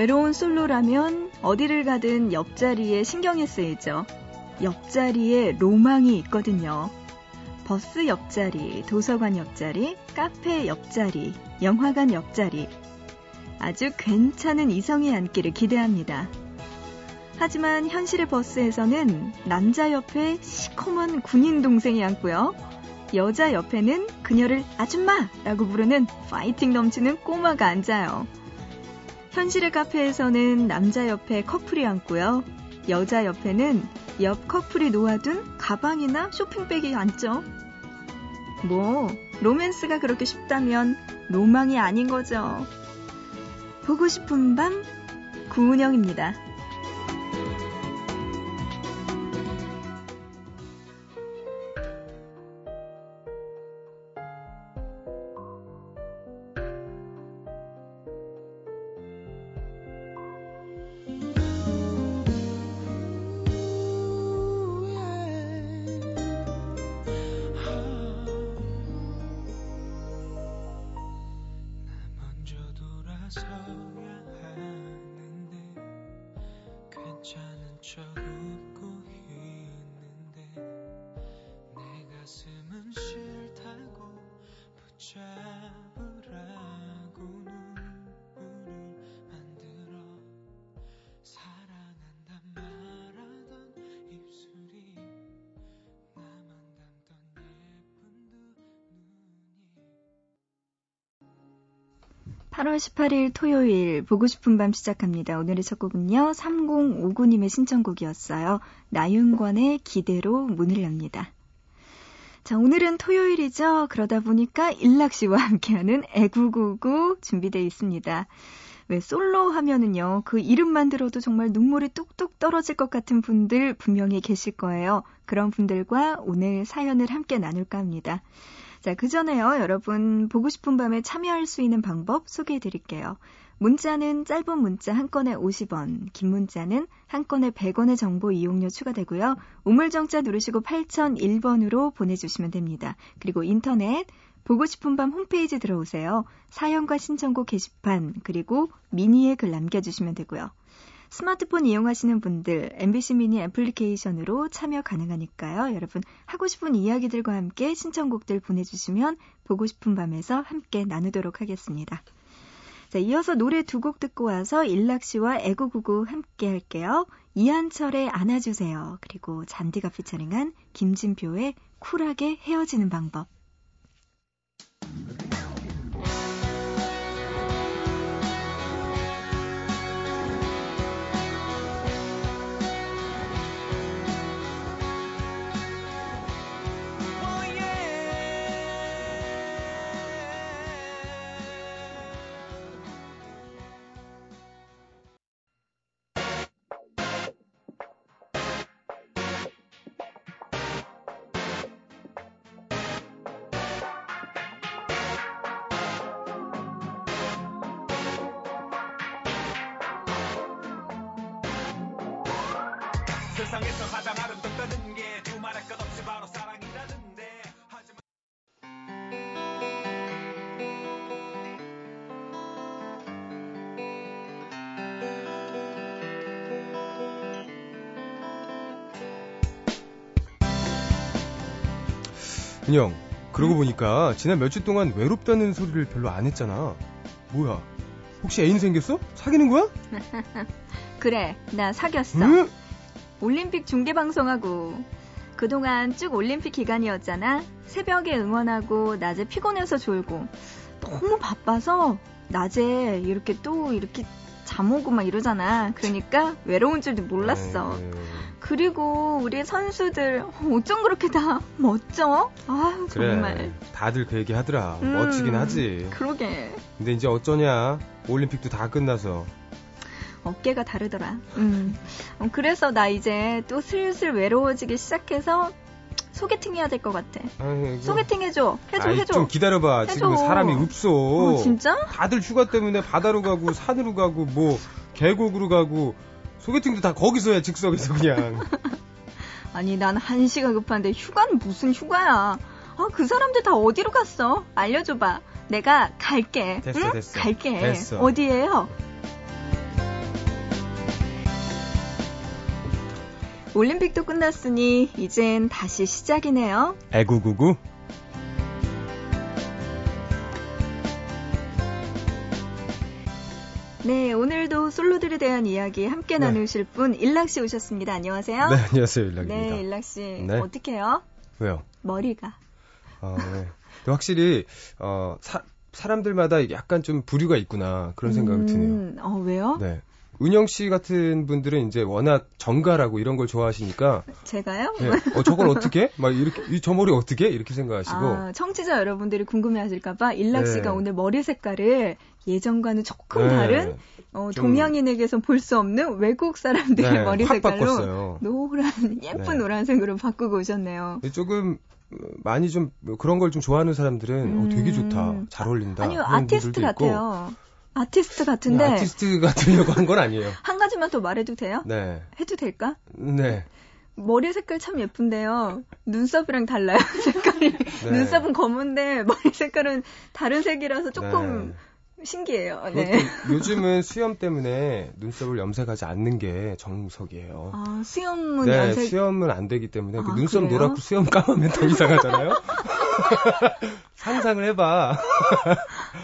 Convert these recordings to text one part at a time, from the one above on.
외로운 솔로라면 어디를 가든 옆자리에 신경이 쓰이죠. 옆자리에 로망이 있거든요. 버스 옆자리, 도서관 옆자리, 카페 옆자리, 영화관 옆자리. 아주 괜찮은 이성의 앉기를 기대합니다. 하지만 현실의 버스에서는 남자 옆에 시커먼 군인 동생이 앉고요. 여자 옆에는 그녀를 아줌마라고 부르는 파이팅 넘치는 꼬마가 앉아요. 현실의 카페에서는 남자 옆에 커플이 앉고요. 여자 옆에는 옆 커플이 놓아둔 가방이나 쇼핑백이 앉죠. 뭐, 로맨스가 그렇게 쉽다면 로망이 아닌 거죠. 보고 싶은 밤, 구은영입니다. 사랑한단 말하던 입술이 나만 담던 예쁜 두 눈이 8월 18일 토요일 보고 싶은 밤 시작합니다. 오늘의 첫 곡은요. 3059님의 신청곡이었어요. 나윤권의 기대로 문을 엽니다. 자, 오늘은 토요일이죠. 그러다 보니까 일락 씨와 함께하는 애구구구 준비되어 있습니다. 왜 솔로 하면은요, 그 이름만 들어도 정말 눈물이 뚝뚝 떨어질 것 같은 분들 분명히 계실 거예요. 그런 분들과 오늘 사연을 함께 나눌까 합니다. 자, 그 전에요, 여러분, 보고 싶은 밤에 참여할 수 있는 방법 소개해 드릴게요. 문자는 짧은 문자 한 건에 50원, 긴 문자는 한 건에 100원의 정보 이용료 추가되고요. 우물정자 누르시고 8001번으로 보내주시면 됩니다. 그리고 인터넷, 보고 싶은 밤 홈페이지 들어오세요. 사연과 신청곡 게시판, 그리고 미니에 글 남겨주시면 되고요. 스마트폰 이용하시는 분들 MBC 미니 애플리케이션으로 참여 가능하니까요. 여러분 하고 싶은 이야기들과 함께 신청곡들 보내주시면 보고 싶은 밤에서 함께 나누도록 하겠습니다. 자, 이어서 노래 두 곡 듣고 와서 일락 씨와 애구구구 함께 할게요. 이한철의 안아주세요. 그리고 잔디가 피처링한 김진표의 쿨하게 헤어지는 방법. 세상에서 가장 아름답다는 게 두 말할 것 없이 바로 사랑이라는데 하지만 은영 그러고 보니까 지난 몇 주 동안 외롭다는 소리를 별로 안 했잖아 뭐야 혹시 애인 생겼어? 사귀는 거야? 그래 나 사귀었어 응? 올림픽 중계방송하고 그동안 쭉 올림픽 기간이었잖아. 새벽에 응원하고 낮에 피곤해서 졸고 너무 바빠서 낮에 이렇게 또 이렇게 잠 오고 막 이러잖아. 그러니까 외로운 줄도 몰랐어. 네. 그리고 우리 선수들 어쩜 그렇게 다 멋져? 아 그래. 정말. 다들 그 얘기 하더라. 음, 멋지긴 하지. 그러게 근데 이제 어쩌냐. 올림픽도 다 끝나서. 어깨가 다르더라. 음. 어, 그래서 나 이제 또 슬슬 외로워지기 시작해서 소개팅 해야 될 것 같아. 아이고. 소개팅 해줘. 해줘 아이, 해줘. 좀 기다려봐. 해줘. 지금 사람이 없어. 어, 진짜? 다들 휴가 때문에 바다로 가고 산으로 가고 뭐 계곡으로 가고 소개팅도 다 거기서 해 즉석에서 그냥. 아니 난 한시가 급한데 휴가는 무슨 휴가야? 아 그 사람들 다 어디로 갔어? 알려줘봐. 내가 갈게. 됐어, 응? 됐어. 갈게. 됐어. 어디에요? 올림픽도 끝났으니 이젠 다시 시작이네요. 애구구구. 네, 오늘도 솔로들에 대한 이야기 함께 네. 나누실 분 일락 씨 오셨습니다. 안녕하세요. 네, 안녕하세요. 일락입니다. 네, 일락 씨 네. 어떻게 해요? 왜요? 머리가. 어, 네. 확실히 어, 사, 사람들마다 약간 좀 부류가 있구나 그런 생각이 드네요. 음, 어 왜요? 네. 은영 씨 같은 분들은 이제 워낙 정갈하고 이런 걸 좋아하시니까 제가요? 예, 어 저걸 어떻게? 막 이렇게 이 저 머리 어떻게? 이렇게 생각하시고 아, 청취자 여러분들이 궁금해하실까봐 일락 네. 씨가 오늘 머리 색깔을 예전과는 조금 네. 다른 어, 좀- 동양인에게선 볼 수 없는 외국 사람들의 네, 머리 확 색깔로 바꿨어요. 노란 예쁜 네. 노란색으로 바꾸고 오셨네요. 조금 어, 많이 좀 그런 걸 좀 좋아하는 사람들은 어, 되게 좋다, 음. 잘 어울린다. 아니요 아티스트 분들도 있고. 아티스트 같은데 네, 아티스트 같으려고 한 건 아니에요. 한 가지만 더 말해도 돼요? 네, 해도 될까? 네. 머리 색깔 참 예쁜데요. 눈썹이랑 달라요, 색깔이. 네. 눈썹은 검은데 머리 색깔은 다른 색이라서 조금 네. 신기해요. 네. 요즘은 수염 때문에 눈썹을 염색하지 않는 게 정석이에요. 아, 수염은 네, 연색 수염은 안 되기 때문에 그 아, 눈썹 그래요? 노랗고 수염 까마면 더 이상하잖아요. 상상을 해봐.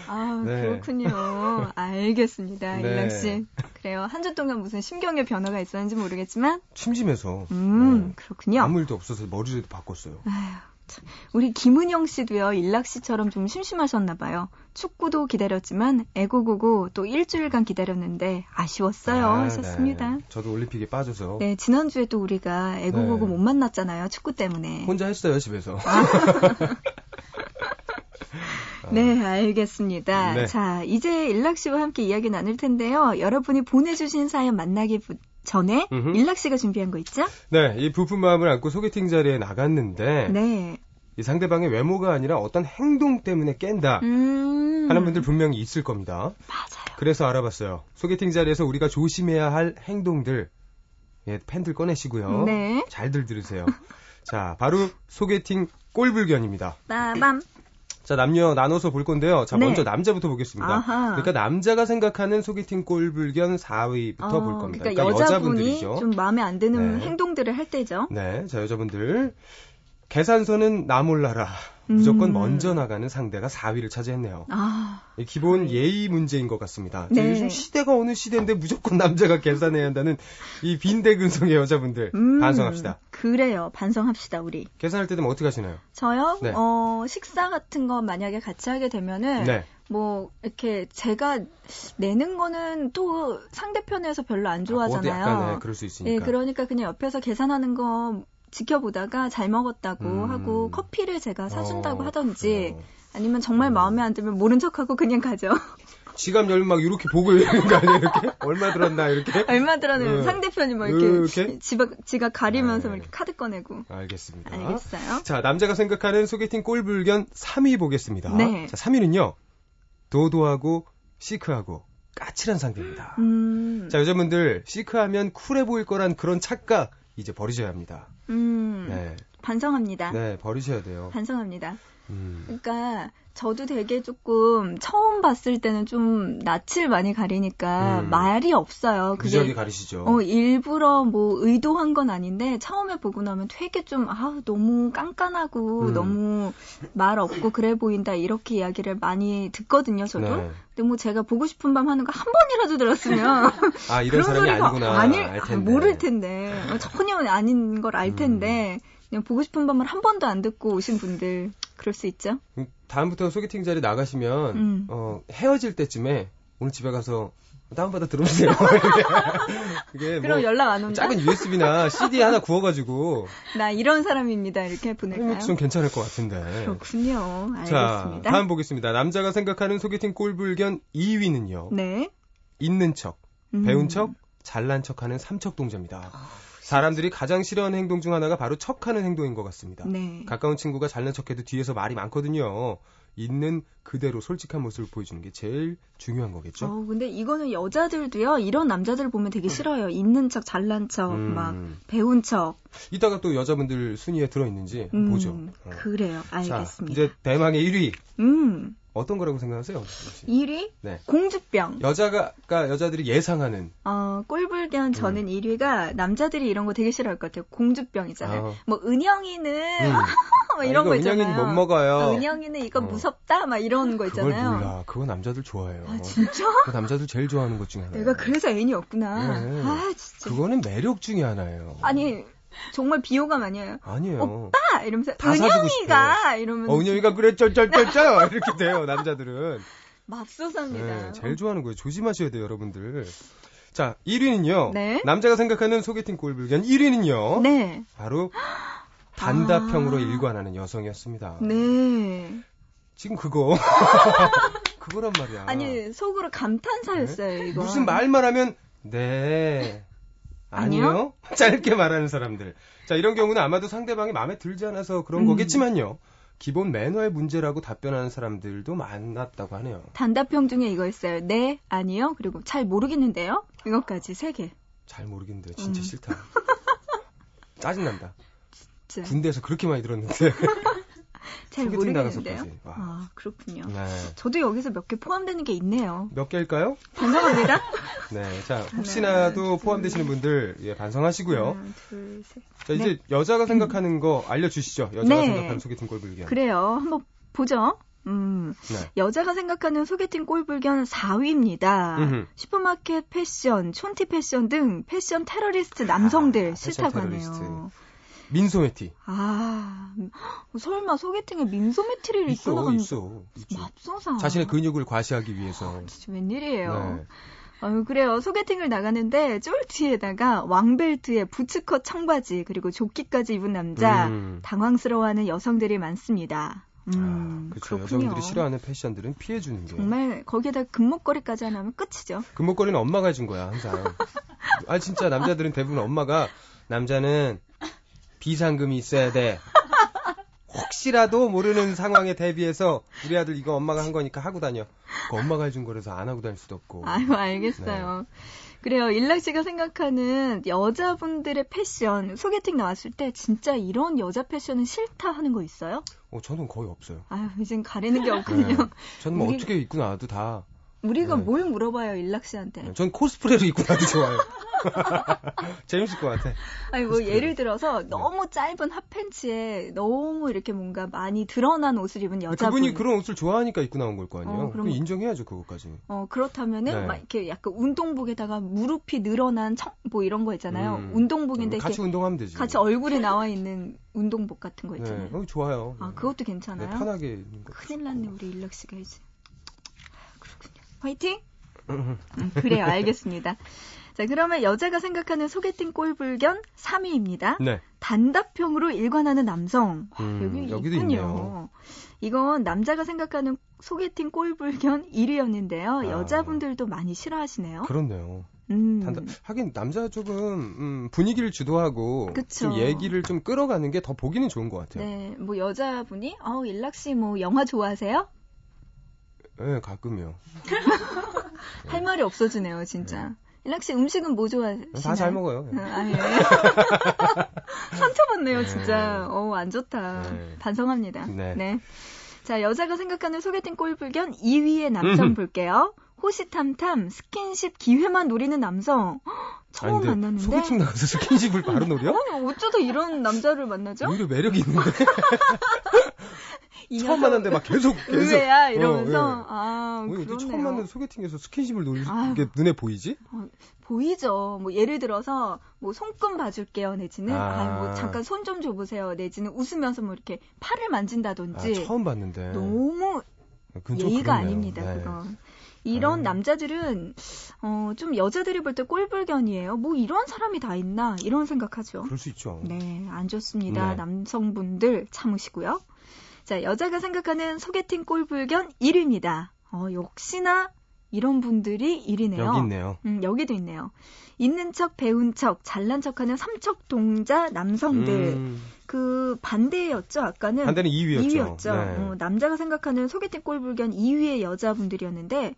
아, 네. 그렇군요. 알겠습니다. 네. 일락 씨. 그래요. 한 주 동안 무슨 심경의 변화가 있었는지 모르겠지만, 침심해서 음, 네. 그렇군요. 아무 일도 없어서 머리라도 바꿨어요. 아휴, 참. 우리 김은영 씨도요, 일락 씨처럼 좀 심심하셨나 봐요. 축구도 기다렸지만, 애고고고 또 일주일간 기다렸는데, 아쉬웠어요. 아, 하셨습니다. 네. 저도 올림픽에 빠져서 네, 지난주에 또 우리가 애고고고 네. 못 만났잖아요. 축구 때문에. 혼자 했어요 집에서. 네, 알겠습니다. 네. 자, 이제 일락 씨와 함께 이야기 나눌 텐데요. 여러분이 보내주신 사연 만나기 부- 전에 음흠. 일락 씨가 준비한 거 있죠? 네, 이 부푼 마음을 안고 소개팅 자리에 나갔는데 네. 이 상대방의 외모가 아니라 어떤 행동 때문에 깬다 음. 하는 분들 분명히 있을 겁니다. 맞아요. 그래서 알아봤어요. 소개팅 자리에서 우리가 조심해야 할 행동들. 예, 펜들 꺼내시고요. 네. 잘들 들으세요. 자, 바로 소개팅 꼴불견입니다. 빠밤. 자, 남녀 나눠서 볼 건데요. 자, 네. 먼저 남자부터 보겠습니다. 아하. 그러니까 남자가 생각하는 소개팅 꼴불견 4위부터 어, 볼 겁니다. 그러니까, 여자분이 여자분들이죠. 좀 마음에 안 드는 네. 행동들을 할 때죠. 네, 자, 여자분들. 계산서는 나 몰라라. 무조건 음. 먼저 나가는 상대가 4위를 차지했네요. 아, 이 기본 예의 문제인 것 같습니다. 네. 요즘 시대가 어느 시대인데 무조건 남자가 계산해야 한다는 이 빈대근성의 여자분들 음, 반성합시다. 그래요. 반성합시다, 우리. 계산할 때 되면 어떻게 하시나요? 저요? 네. 어, 식사 같은 거 만약에 같이 하게 되면은 네. 뭐 이렇게 제가 내는 거는 또 상대편에서 별로 안 모두 좋아하잖아요. 약간 네, 그럴 수 있으니까. 예, 그러니까 그냥 옆에서 계산하는 거 지켜보다가 잘 먹었다고 음. 하고 커피를 제가 사준다고 어, 하던지 그래요. 아니면 정말 음. 마음에 안 들면 모른 척하고 그냥 가죠. 지갑 열면 막 이렇게 보고 있는 거 아니에요? 이렇게 얼마 들었나 이렇게? 얼마 들었는 음. 상대편이 막 이렇게, 이렇게? 지갑, 지갑 가리면서 네. 막 이렇게 카드 꺼내고. 알겠습니다. 알겠어요. 자, 남자가 생각하는 소개팅 꼴불견 3위 보겠습니다. 네. 자, 3위는요. 도도하고 시크하고 까칠한 상대입니다. 음, 자, 여자분들 시크하면 쿨해 보일 거란 그런 착각 이제 버리셔야 합니다. 음, 네. 반성합니다. 네, 버리셔야 돼요. 반성합니다. 음. 그러니까 저도 되게 조금 처음 봤을 때는 좀 낯을 많이 가리니까 음. 말이 없어요. 그게 가리시죠. 어, 일부러 뭐 의도한 건 아닌데 처음에 보고 나면 되게 좀 아, 너무 깐깐하고 음. 너무 말 없고 그래 보인다 이렇게 이야기를 많이 듣거든요. 저도. 네. 근데 뭐 제가 보고 싶은 밤 하는 거 한 번이라도 들었으면 아, 이런 그런 사람이 소리가 아니구나. 아닐, 알 아, 텐데. 모를 텐데 어, 전혀 아닌 걸알 음. 텐데 그냥 보고 싶은 밤을 한 번도 안 듣고 오신 분들 그럴 수 있죠. 음, 다음부터 소개팅 자리 나가시면 음. 어, 헤어질 때쯤에 오늘 집에 가서 다운받아 들어주세요. 그게 그럼 뭐 연락 안 온다? 작은 USB나 CD 하나 구워가지고 나 이런 사람입니다. 이렇게 보낼까요? 좀 괜찮을 것 같은데. 그렇군요. 자, 알겠습니다. 다음 보겠습니다. 남자가 생각하는 소개팅 꼴불견 2위는요. 네. 있는 척, 음. 배운 척, 잘난 척하는 삼척 동자입니다. 사람들이 가장 싫어하는 행동 중 하나가 바로 척하는 행동인 것 같습니다. 네. 가까운 친구가 잘난 척해도 뒤에서 말이 많거든요. 있는 그대로 솔직한 모습을 보여주는 게 제일 중요한 거겠죠. 어, 근데 이거는 여자들도요, 이런 남자들 보면 되게 싫어요. 있는 척, 잘난 척, 음. 막, 배운 척. 이따가 또 여자분들 순위에 들어 있는지 음, 보죠. 어. 그래요. 자, 알겠습니다. 이제 대망의 1위. 음. 어떤 거라고 생각하세요? 혹시? 1위? 네. 공주병. 여자가, 그러니까 여자들이 예상하는. 어, 꼴불견 저는 1위가 남자들이 이런 거 되게 싫어할 것 같아요. 공주병 있잖아요. 아. 뭐, 은영이는, 음. 막 이런 아, 거 있잖아요. 은영이는 못 먹어요. 아, 은영이는 이거 어. 무섭다? 막 이런 거 그걸 있잖아요. 몰라. 그거 남자들 좋아해요. 아, 진짜? 그 남자들 제일 좋아하는 것 중에 하나. 내가 그래서 애인이 없구나. 네. 아, 진짜. 그거는 매력 중에 하나예요. 아니, 정말 비호감 아니에요. 아니에요. 오빠! 이러면서, 다 은영이가! 이러면. 어, 은영이가 그래, 쩔쩔쩔쩔! 이렇게 돼요, 남자들은. 맙소사입니다. 네, 제일 좋아하는 거예요. 조심하셔야 돼요, 여러분들. 자, 1위는요. 네. 남자가 생각하는 소개팅 꼴불견 1위는요. 네. 바로 단답형으로 아. 일관하는 여성이었습니다. 네. 지금 그거. 그거란 말이야. 아니, 속으로 감탄사였어요, 이거. 무슨 말만 하면 네. 아니요? 짧게 말하는 사람들. 자, 이런 경우는 아마도 상대방이 마음에 들지 않아서 그런 음. 거겠지만요. 기본 매너의 문제라고 답변하는 사람들도 많았다고 하네요. 단답형 중에 이거 있어요. 네, 아니요, 그리고 잘 모르겠는데요? 이것까지 세 개. 잘 모르겠는데 진짜 음. 싫다. 짜증난다. 진짜. 군대에서 그렇게 많이 들었는데. 잘 모르겠는데요? 와. 아, 그렇군요. 네. 저도 여기서 몇 개 포함되는 게 있네요. 몇 개일까요? 반성합니다. 네. 자, 혹시나도 포함되시는 분들 예, 반성하시고요. 하나, 둘, 셋. 자, 이제 여자가 생각하는 거 알려주시죠. 여자가 네. 생각하는 소개팅 꼴불견. 그래요. 한번 보죠. 음, 네. 여자가 생각하는 소개팅 꼴불견 4위입니다. 음흠. 슈퍼마켓 패션, 촌티 패션 등 패션 테러리스트 남성들 아, 싫다고 하네요. 테러리스트. 민소매 티. 아, 음, 설마 소개팅에 민소매 티를 입고 있어, 나가는 있어. 맙소사. 자신의 근육을 과시하기 위해서. 진짜 웬일이에요. 네. 아유, 그래요. 소개팅을 나가는데 쫄티에다가 왕벨트에 부츠컷 청바지 그리고 조끼까지 입은 남자 음. 당황스러워하는 여성들이 많습니다. 음, 아, 그렇죠. 여성들이 싫어하는 패션들은 피해 주는 게. 정말 거기에다 금목걸이까지 하면 끝이죠. 금목걸이는 엄마가 해준 거야, 항상. 아, 진짜 남자들은 대부분 엄마가, 남자는 비상금이 있어야 돼. 혹시라도 모르는 상황에 대비해서 우리 아들 이거 엄마가 한 거니까 하고 다녀. 그 엄마가 해준 거라서 안 하고 다닐 수도 없고. 아유, 알겠어요. 그래요. 일락 씨가 생각하는 여자분들의 패션, 소개팅 나왔을 때 진짜 이런 여자 패션은 싫다 하는 거 있어요? 어, 저는 거의 없어요. 아유, 이젠 가리는 게 네. 없군요. 저는 뭐 우리- 어떻게 입고 나와도 다. 우리가 네. 뭘 물어봐요, 일락 씨한테. 전 코스프레로 입고 나도 좋아요. 재밌을 것 같아. 아니, 뭐, 예를 들어서 너무 짧은 핫팬츠에 너무 이렇게 뭔가 많이 드러난 옷을 입은 여자분. 그분이 그런 옷을 좋아하니까 입고 나온 걸 거 아니에요. 어, 그럼 그럼- 인정해야죠, 그것까지. 어, 그렇다면은, 네. 막 이렇게 약간 운동복에다가 무릎이 늘어난 청, 뭐 이런 거 있잖아요. 음. 운동복인데 같이 이렇게 운동하면 되지. 같이 얼굴이 나와 있는 운동복 같은 거 네, 있잖아요. 어, 좋아요. 아, 네. 그것도 네, 괜찮아요? 편하게 입는 거. 큰일 났네, 우리 일락 씨가 이제. 화이팅! 음, 그래요, 알겠습니다. 자, 그러면 여자가 생각하는 소개팅 꼴불견 3위입니다. 네. 단답형으로 일관하는 남성. 와, 음, 여기 여기도 있군요. 있네요. 이건 남자가 생각하는 소개팅 꼴불견 1위였는데요. 아. 여자분들도 많이 싫어하시네요. 그렇네요. 음. 단답, 하긴 남자 쪽은 음, 분위기를 주도하고 그쵸. 좀 얘기를 좀 끌어가는 게 더 보기는 좋은 것 같아요. 네, 뭐 여자분이 어 일락 씨뭐 영화 좋아하세요? 네, 가끔요. 할 말이 없어지네요, 진짜. 일락 씨 음식은 뭐 좋아하시나요? 다 잘 먹어요. 아, 아, 예. 상처받네요, 네. 진짜. 어, 안 좋다. 네. 반성합니다. 네. 자, 여자가 생각하는 소개팅 꼴불견 2위의 남성 음. 볼게요. 호시탐탐 스킨십 기회만 노리는 남성. 헉, 처음 아니, 만났는데. 소개팅 나가서 스킨십을 바로 노려? 아니, 어쩌다 이런 남자를 만나죠? 오히려 매력이 있는데 이 처음 만났는데 막 계속 계속 의외야 이러면서 어, 예. 아 왜 그러네요. 어떻게 처음 만났는데 소개팅에서 스킨십을 노릴 아유. 게 눈에 보이지? 보이죠. 뭐 예를 들어서 뭐 손금 봐줄게요 내지는 아. 아, 뭐 잠깐 손 좀 줘보세요 내지는 웃으면서 뭐 이렇게 팔을 아, 만진다든지 처음 봤는데 너무 좀 예의가. 아닙니다 네. 그건. 이런 음. 남자들은 어, 좀 여자들이 볼 때 꼴불견이에요. 뭐 이런 사람이 다 있나 이런 생각하죠. 그럴 수 있죠. 네, 안 좋습니다. 네. 남성분들 참으시고요. 자, 여자가 생각하는 소개팅 꼴불견 1위입니다. 어, 역시나 이런 분들이 1위네요. 여기 있네요. 음, 여기도 있네요. 있는 척, 배운 척, 잘난 척하는 삼척 동자 남성들. 음, 그 반대였죠. 아까는 반대는 2위였죠. 2위였죠. 네. 어, 남자가 생각하는 소개팅 꼴불견 2위의 여자분들이었는데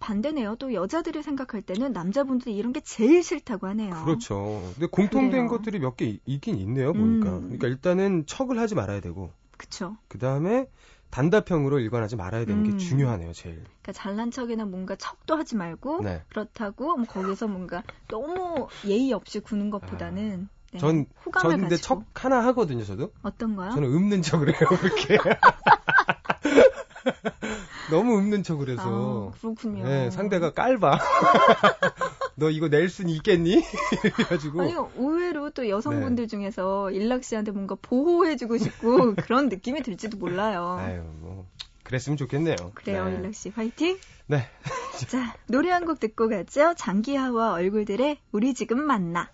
반대네요. 또 여자들이 생각할 때는 남자분들이 이런 게 제일 싫다고 하네요. 그렇죠. 근데 공통된 그래요. 것들이 몇 개 있긴 있네요, 보니까. 음. 그러니까 일단은 척을 하지 말아야 되고, 그쵸. 그 다음에 단답형으로 일관하지 말아야 되는 음. 게 중요하네요, 제일. 그러니까 잘난 척이나 뭔가 척도 하지 말고 네. 그렇다고 뭐 거기서 뭔가 너무 예의 없이 구는 것보다는 네, 아. 전, 호감을 전 근데 가지고. 척 하나 하거든요, 저도. 어떤 거요? 저는 읊는 척을 해요, 그렇게. 너무 읊는 척을 해서. 아, 그렇군요. 네, 상대가 깔봐. 너 이거 낼 순 있겠니? 이래가지고. 아니 의외로 또 네. 여성분들 중에서 일락 씨한테 뭔가 보호해주고 싶고 그런 느낌이 들지도 몰라요. 아유, 뭐, 그랬으면 좋겠네요. 그래요, 네. 일락 씨 화이팅. 네. 자 노래 한 곡 듣고 가죠. 장기하와 얼굴들의 우리 지금 만나.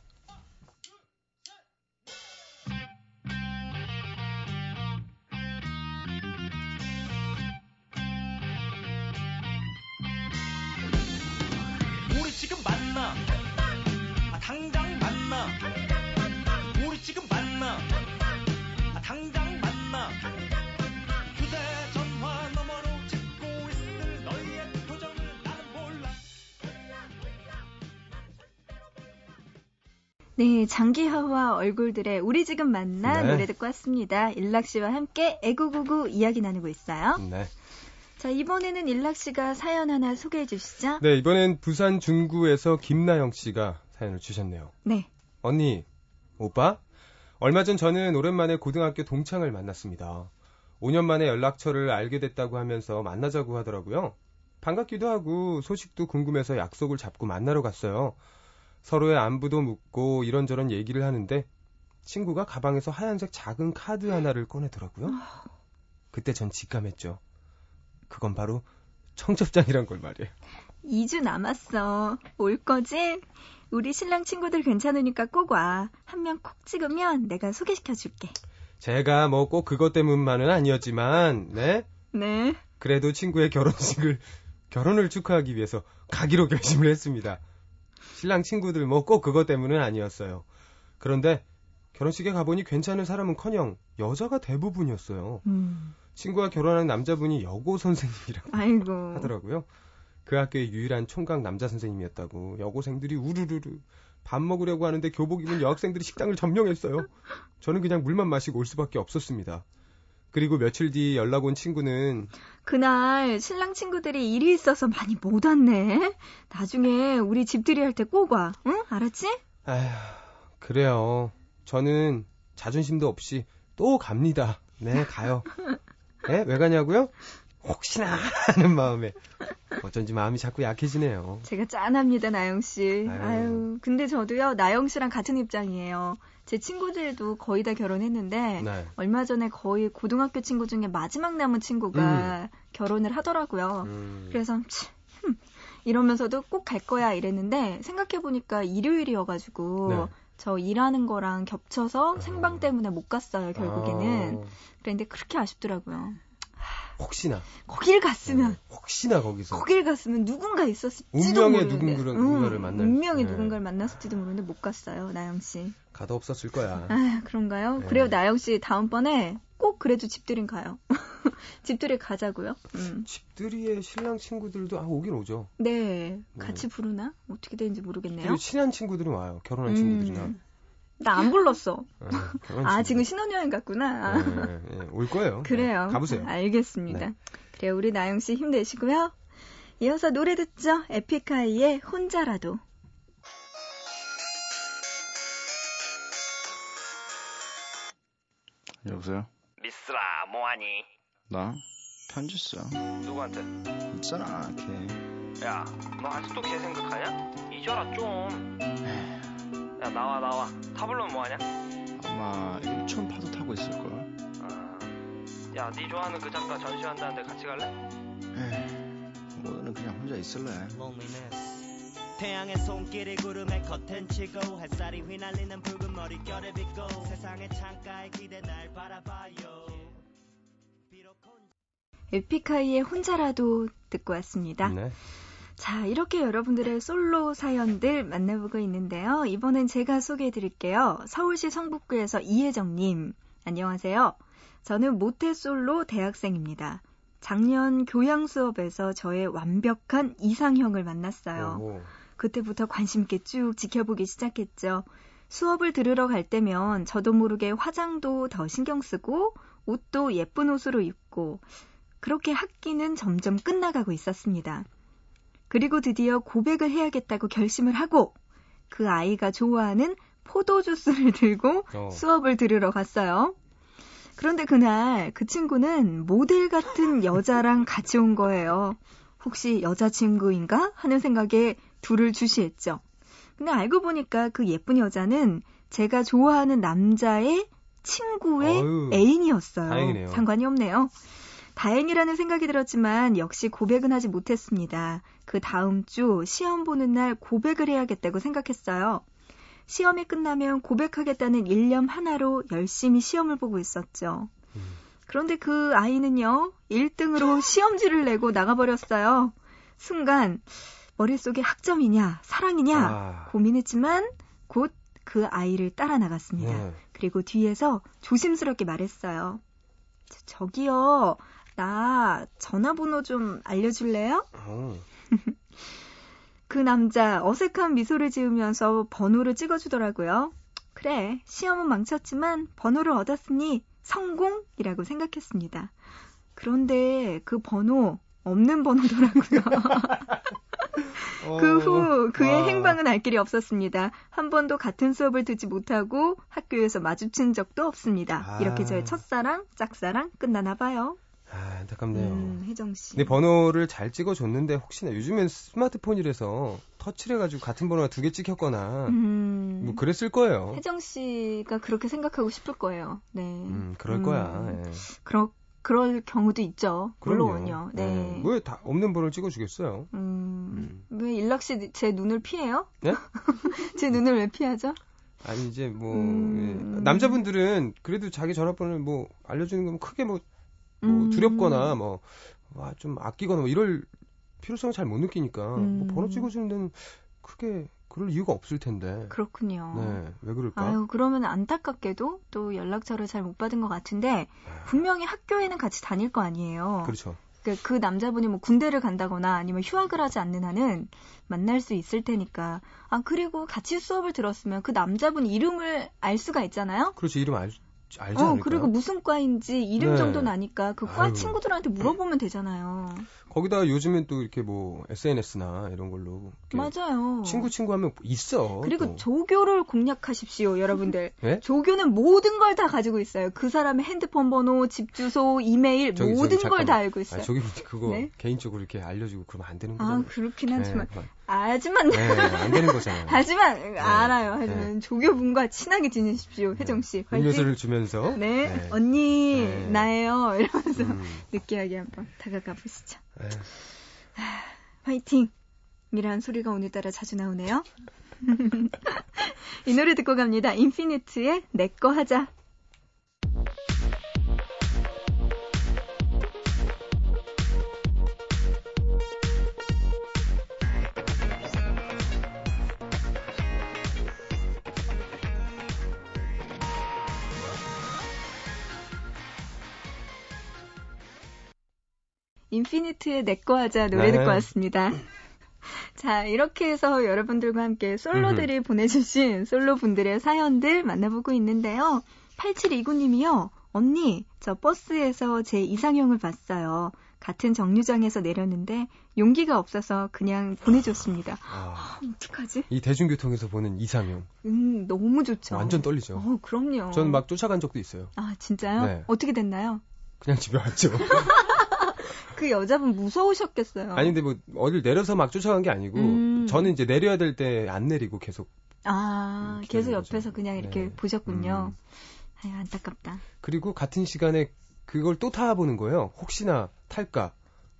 네, 장기하와 얼굴들의 우리 지금 만나 네. 노래 듣고 왔습니다. 일락 씨와 함께 애구구구 이야기 나누고 있어요. 네. 자 이번에는 일락 씨가 사연 하나 소개해 주시죠. 네, 이번엔 부산 중구에서 김나영 씨가 사연을 주셨네요. 네. 언니, 오빠? 얼마 전 저는 오랜만에 고등학교 동창을 만났습니다. 5년 만에 연락처를 알게 됐다고 하면서 만나자고 하더라고요. 반갑기도 하고 소식도 궁금해서 약속을 잡고 만나러 갔어요. 서로의 안부도 묻고 이런저런 얘기를 하는데 친구가 가방에서 하얀색 작은 카드 하나를 꺼내더라고요. 그때 전 직감했죠. 그건 바로 청첩장이란 걸 말이에요. 2주 남았어. 올 거지? 우리 신랑 친구들 괜찮으니까 꼭 와. 한 명 콕 찍으면 내가 소개시켜 줄게. 제가 뭐 꼭 그것 때문만은 아니었지만, 네? 네. 그래도 친구의 결혼식을, 결혼을 축하하기 위해서 가기로 결심을 했습니다. 신랑 친구들 뭐 꼭 그것 때문은 아니었어요. 그런데 결혼식에 가보니 괜찮은 사람은 커녕 여자가 대부분이었어요. 음. 친구가 결혼한 남자분이 여고 선생님이라고 아이고. 하더라고요. 그 학교의 유일한 총각 남자 선생님이었다고 여고생들이 우르르르 밥 먹으려고 하는데 교복 입은 여학생들이 식당을 점령했어요. 저는 그냥 물만 마시고 올 수밖에 없었습니다. 그리고 며칠 뒤 연락 온 친구는 그날 신랑 친구들이 일이 있어서 많이 못 왔네. 나중에 우리 집들이 할 때 꼭 와. 응? 알았지? 아휴 그래요. 저는 자존심도 없이 또 갑니다. 네 가요. 네? 왜 가냐고요? 혹시나 하는 마음에 어쩐지 마음이 자꾸 약해지네요. 제가 짠합니다, 나영 씨. 아유. 아유. 근데 저도요, 나영 씨랑 같은 입장이에요. 제 친구들도 거의 다 결혼했는데, 네. 얼마 전에 거의 고등학교 친구 중에 마지막 남은 친구가 결혼을 하더라고요. 음, 그래서, 치, 흠, 이러면서도 꼭 갈 거야 이랬는데, 생각해 보니까 일요일이어가지고, 네. 저 일하는 거랑 겹쳐서 아. 생방 때문에 못 갔어요, 결국에는. 아, 그랬는데 그렇게 아쉽더라고요. 혹시나 거길 갔으면, 네, 혹시나 거기서 거길 갔으면 누군가 있었을지도 운명의 모르는데. 누군가를- 응, 누군가를 만날- 운명의 네. 누군가를 만났을지도 모르는데 못 갔어요, 나영 씨. 가도 없었을 거야. 아, 그런가요? 네. 그래요, 나영 씨 다음번에 꼭 그래도 집들이 가요. 집들이 가자고요. 음. 집들이의 신랑 친구들도 아 오긴 오죠. 네, 같이 부르나? 어떻게 되는지 모르겠네요. 친한 친구들은 와요. 결혼한 음. 친구들이나. 나 안 불렀어. 어, 아, 친구들. 지금 신혼여행 갔구나. 네, 네, 올 거예요. 그래요. 네, 가보세요. 알겠습니다. 네. 그래요, 우리 나영 씨 힘내시고요. 이어서 노래 듣죠. 에픽하이의 혼자라도. 여보세요? 미스라 뭐하니 나? 편지 써. 누구한테 있잖아, 걔. 야너 아직도 걔 생각하냐 잊어라 좀 야 나와 나와 타블로는 뭐하냐 아마 1촌 파도 타고 있을걸? 아, 야네 좋아하는 그 작가 전시한다는데 같이 갈래 에이, 오늘은 그냥 혼자 있을래. loneliness 태양의 손길이 구름에 커튼 치고 햇살이 휘날리는 붉은 머릿결을 빗고 세상의 창가에 기대 날 바라봐요 에픽하이의 혼자라도 듣고 왔습니다. 네. 자, 이렇게 여러분들의 솔로 사연들 만나보고 있는데요. 이번엔 제가 소개해 드릴게요. 서울시 성북구에서 이혜정님. 안녕하세요. 저는 모태솔로 대학생입니다. 작년 교양 수업에서 저의 완벽한 이상형을 만났어요. 오. 그때부터 관심 있게 쭉 지켜보기 시작했죠. 수업을 들으러 갈 때면 저도 모르게 화장도 더 신경 쓰고 옷도 예쁜 옷으로 입고 그렇게 학기는 점점 끝나가고 있었습니다. 그리고 드디어 고백을 해야겠다고 결심을 하고 그 아이가 좋아하는 포도주스를 들고 어. 수업을 들으러 갔어요. 그런데 그날 그 친구는 모델 같은 여자랑 같이 온 거예요. 혹시 여자친구인가 하는 생각에 둘을 주시했죠. 근데 알고 보니까 그 예쁜 여자는 제가 좋아하는 남자의 친구의 어휴, 애인이었어요. 다행이네요. 상관이 없네요. 다행이라는 생각이 들었지만 역시 고백은 하지 못했습니다. 그 다음 주 시험 보는 날 고백을 해야겠다고 생각했어요. 시험이 끝나면 고백하겠다는 일념 하나로 열심히 시험을 보고 있었죠. 음. 그런데 그 아이는요, 1등으로 시험지를 내고 나가버렸어요. 순간, 머릿속에 학점이냐, 사랑이냐, 아. 고민했지만, 곧 그 아이를 따라 나갔습니다. 네. 그리고 뒤에서 조심스럽게 말했어요. 저- 저기요, 나 전화번호 좀 알려줄래요? 어. 그 남자 어색한 미소를 지으면서 번호를 찍어주더라고요. 그래, 시험은 망쳤지만 번호를 얻었으니 성공이라고 생각했습니다. 그런데 그 번호 없는 번호더라고요. 그 후 그의 와. 행방은 알 길이 없었습니다. 한 번도 같은 수업을 듣지 못하고 학교에서 마주친 적도 없습니다. 아. 이렇게 저의 첫사랑, 짝사랑 끝나나 봐요. 아, 안타깝네요. 음, 혜정 씨. 근데 번호를 잘 찍어줬는데 혹시나 요즘엔 스마트폰이라서 터치를 해가지고 같은 번호가 두 개 찍혔거나 음, 뭐 그랬을 거예요. 혜정 씨가 그렇게 생각하고 싶을 거예요. 네. 음, 그럴 음, 거야. 예. 그러, 그럴 경우도 있죠. 그럼요. 물론요. 네. 왜 다 없는 번호를 찍어주겠어요? 음, 왜 일락 씨 제 눈을 피해요? 예? 제 눈을 왜 피하죠? 아니 이제 뭐 음. 예. 남자분들은 그래도 자기 전화번호를 뭐 알려주는 건 크게 뭐, 뭐 음. 두렵거나 뭐 좀 아끼거나 뭐 이럴 필요성을 잘 못 느끼니까 음. 뭐 번호 찍어주는 데는 크게 그럴 이유가 없을 텐데. 그렇군요. 네, 왜 그럴까? 아유, 그러면 안타깝게도 또 연락처를 잘 못 받은 것 같은데 분명히 학교에는 같이 다닐 거 아니에요. 그렇죠. 그러니까 그 남자분이 뭐 군대를 간다거나 아니면 휴학을 하지 않는 한은 만날 수 있을 테니까. 아, 그리고 같이 수업을 들었으면 그 남자분 이름을 알 수가 있잖아요? 그렇지 이름 알, 알지 어, 않을까요? 그리고 무슨 과인지 이름 네. 정도는 아니까 그 과. 친구들한테 물어보면 되잖아요. 거기다가 요즘엔 또 이렇게 뭐 SNS나 이런 걸로 맞아요. 친구 친구 하면 있어. 그리고 또. 조교를 공략하십시오, 여러분들. 예? 조교는 모든 걸 다 가지고 있어요. 그 사람의 핸드폰 번호, 집 주소, 이메일 저기, 모든 걸 다. 알고 있어요. 아, 저기 그거 네? 개인적으로 이렇게 알려주고 그러면 안 되는 아, 거잖아요. 그렇긴 하지만 네, 하지만 네, 안 되는 거잖아요. 하지만 알아요. 하지만 조교분과 친하게 지내십시오, 혜정 씨. 화이팅. 음료수를 주면서 네, 네. 언니 네. 나예요. 이러면서 음, 느끼하게 한번 다가가 보시죠. 네. 화이팅! 이란 소리가 오늘따라 자주 나오네요. 이 노래 듣고 갑니다. 인피니트의 내꺼 하자. 인피니트의 내꺼 하자 노래 네. 듣고 왔습니다. 자, 이렇게 해서 여러분들과 함께 솔로들이 보내주신 솔로 분들의 사연들 만나보고 있는데요. 8729님이요. 언니, 저 버스에서 제 이상형을 봤어요. 같은 정류장에서 내렸는데 용기가 없어서 그냥 보내줬습니다. 아, 어떡하지? 이 대중교통에서 보는 이상형 음, 너무 좋죠. 완전 떨리죠. 어, 그럼요. 저는 막 쫓아간 적도 있어요. 아, 진짜요? 네. 어떻게 됐나요? 그냥 집에 왔죠. 그 여자분 무서우셨겠어요. 아니 근데 뭐 어딜 내려서 막 쫓아간 게 아니고 음. 저는 이제 내려야 될 때 안 내리고 계속 아, 음, 계속 옆에서 거죠. 그냥 이렇게 네. 보셨군요. 음. 아유, 안타깝다. 그리고 같은 시간에 그걸 또 타보는 거예요. 혹시나 탈까.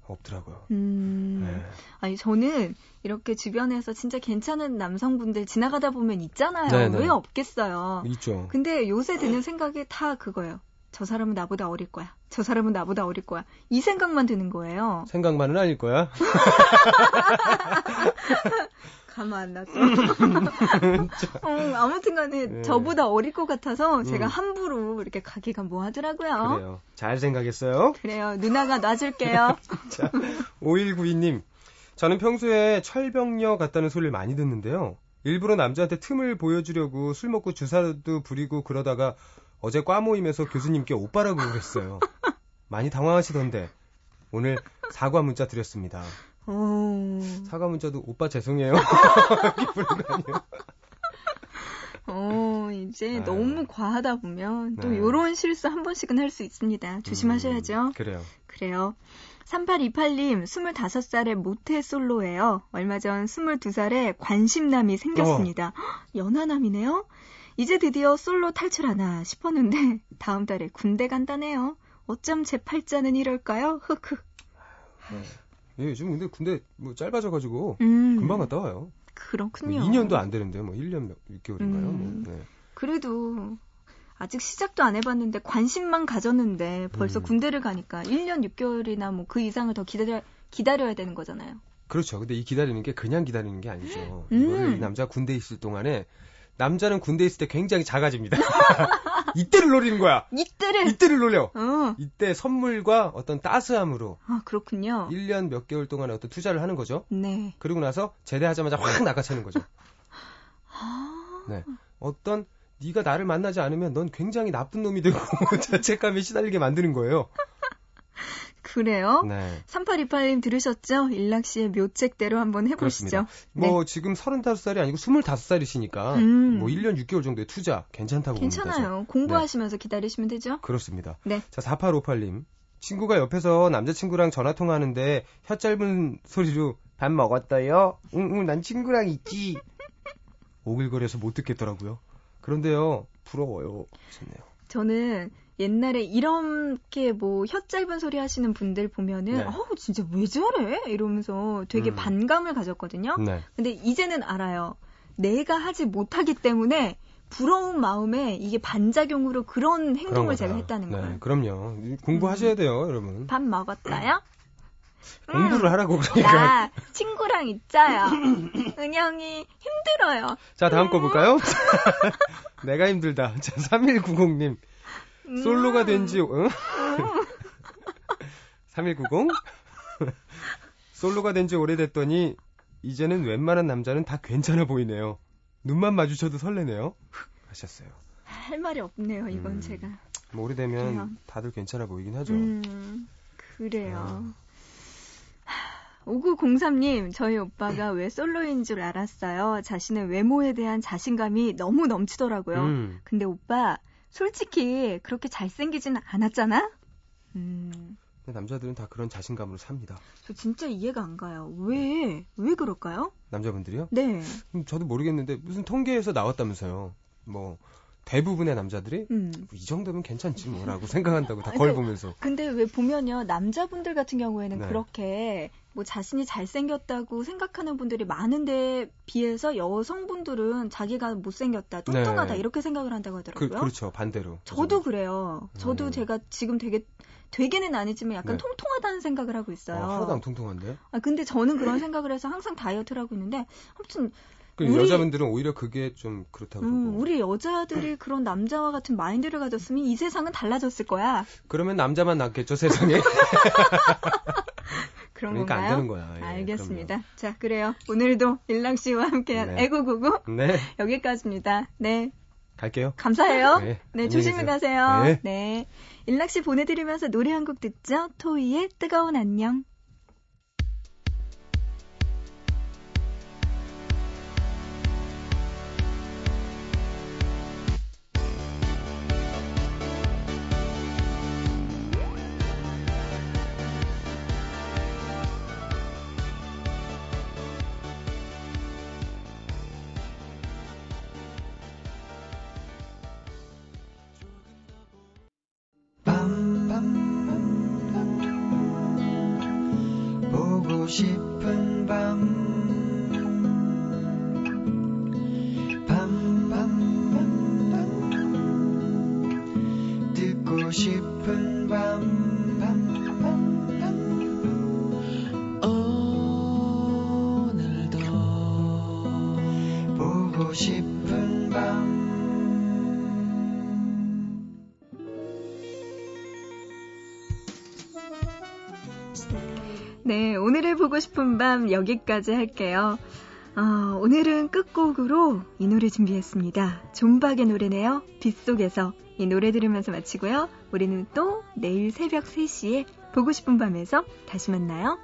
없더라고요. 음. 네. 아니 저는 이렇게 주변에서 진짜 괜찮은 남성분들 지나가다 보면 있잖아요. 네네. 왜 없겠어요. 있죠. 근데 요새 드는 생각이 다 그거예요. 저 사람은 나보다 어릴 거야. 저 사람은 나보다 어릴 거야. 이 생각만 드는 거예요. 생각만은 아닐 거야. 가만 안 놨어. 어, 아무튼 간에 네. 저보다 어릴 것 같아서 제가 음. 함부로 이렇게 가기가 뭐 하더라고요. 그래요. 잘 생각했어요. 그래요. 누나가 놔줄게요. 자, 5192님. 저는 평소에 철벽녀 같다는 소리를 많이 듣는데요. 일부러 남자한테 틈을 보여주려고 술 먹고 주사도 부리고 그러다가 어제 과 모임에서 교수님께 오빠라고 그랬어요. 많이 당황하시던데 오늘 사과 문자 드렸습니다. 어, 사과 문자도 오빠 죄송해요. 어, 이제 아유. 너무 과하다 보면 또 네. 요런 실수 한 번씩은 할 수 있습니다. 조심하셔야죠. 음, 그래요. 그래요. 3828님, 25살의 모태 솔로예요. 얼마 전 22살에 관심남이 생겼습니다. 어. 헉, 연하남이네요? 이제 드디어 솔로 탈출하나 싶었는데, 다음 달에 군대 간다네요. 어쩜 제 팔자는 이럴까요? 흑흑. 예, 요즘 근데 군대 뭐 짧아져가지고 음, 금방 갔다 와요. 뭐 그렇군요. 2년도 안 되는데요. 뭐 1년 몇 6개월인가요? 음. 뭐, 네. 그래도, 아직 시작도 안 해봤는데, 관심만 가졌는데, 벌써 음. 군대를 가니까 1년 6개월이나 뭐 그 이상을 더 기다려, 기다려야 되는 거잖아요. 그렇죠. 근데 이 기다리는 게 그냥 기다리는 게 아니죠. 음. 이거를 이 남자 군대에 있을 동안에 남자는 군대에 있을 때 굉장히 작아집니다. 이때를 노리는 거야. 이때를! 이때를 노려. 어, 이때 선물과 어떤 따스함으로 아, 그렇군요. 1년 몇 개월 동안에 어떤 투자를 하는 거죠. 네. 그리고 나서 제대하자마자 확 낚아채는 거죠. 아, 네. 어떤 네가 나를 만나지 않으면 넌 굉장히 나쁜 놈이 되고 자책감에 시달리게 만드는 거예요. 그래요? 네. 3828님 들으셨죠? 일락 씨의 묘책대로 한번 해보시죠. 뭐 지금 35살이 아니고 25살이시니까 음. 뭐 1년 6개월 정도의 투자 괜찮다고 봅니다. 괜찮아요. 공부하시면서 기다리시면 되죠? 그렇습니다. 네. 자, 4858님. 친구가 옆에서 남자친구랑 전화 통화하는데 혀 짧은 소리로 밥 먹었어요? 응, 응, 난 친구랑 있지. 오글거려서 못 듣겠더라고요. 그런데요, 부러워요. 좋네요. 저는 옛날에 이렇게 뭐 혀 짧은 소리 하시는 분들 보면은 네. 어우 진짜 왜 저래? 이러면서 되게 음. 반감을 가졌거든요. 네. 근데 이제는 알아요. 내가 하지 못하기 때문에 부러운 마음에 이게 반작용으로 그런 행동을 제가. 했다는 네, 거예요. 음. 그럼요. 공부하셔야 돼요, 여러분. 밥 먹었어요? 공부를 하라고 그러니까. 나 친구랑 있자요. 은영이 힘들어요. 자, 다음 거 볼까요? 내가 힘들다. 자, 3190님. 음. 솔로가 된 지, 응? 3190? 솔로가 된 지 오래됐더니, 이제는 웬만한 남자는 다 괜찮아 보이네요. 눈만 마주쳐도 설레네요. 하셨어요. 할 말이 없네요. 이건 음, 제가. 뭐 오래되면 그래요. 다들 괜찮아 보이긴 하죠. 음, 그래요. 아. 5903님, 저희 오빠가 왜 솔로인 줄 알았어요. 자신의 외모에 대한 자신감이 너무 넘치더라고요. 음, 근데 오빠, 솔직히 그렇게 잘생기진 않았잖아? 음, 남자들은 다 그런 자신감으로 삽니다. 저 진짜 이해가 안 가요. 왜, 왜 그럴까요? 남자분들이요? 네. 음, 저도 모르겠는데 무슨 통계에서 나왔다면서요. 뭐 대부분의 남자들이 음. 뭐이 정도면 괜찮지 뭐라고 생각한다고 다 아니, 거울 그- 보면서. 근데 왜 보면요, 남자분들 같은 경우에는 네. 그렇게 뭐 자신이 잘생겼다고 생각하는 분들이 많은데 비해서 여성분들은 자기가 못생겼다, 뚱뚱하다 네. 이렇게 생각을 한다고 그, 하더라고요. 그 렇죠 반대로. 저도 그래요. 저도 음. 제가 지금 되게 되게는 아니지만 약간 네. 통통하다는 생각을 하고 있어요. 아, 하나도 안 통통한데. 아, 근데 저는 그런 생각을 해서 항상 다이어트를 하고 있는데 아무튼 그 우리- 여자분들은 오히려 그게 좀 그렇다고 음. 우리 여자들이 그런 남자와 같은 마인드를 가졌으면 이 세상은 달라졌을 거야. 그러면 남자만 낫겠죠 세상에. 그런 그러니까 안 건가요? 되는 거야. 예, 알겠습니다. 자, 그래요. 오늘도 일랑 씨와 함께한 네. 애구구구 그럼요. 네 여기까지입니다. 네. 갈게요. 감사해요. 네, 네, 조심히. 가세요. 네. 네. 일락 씨 보내드리면서 노래 한 곡 듣죠. 토이의 뜨거운 안녕. 네, 오늘의 보고 싶은 밤 여기까지 할게요. 어, 오늘은 끝곡으로 이 노래 준비했습니다. 존박의 노래네요. 빗속에서 이 노래 들으면서 마치고요. 우리는 또 내일 새벽 3시에 보고 싶은 밤에서 다시 만나요.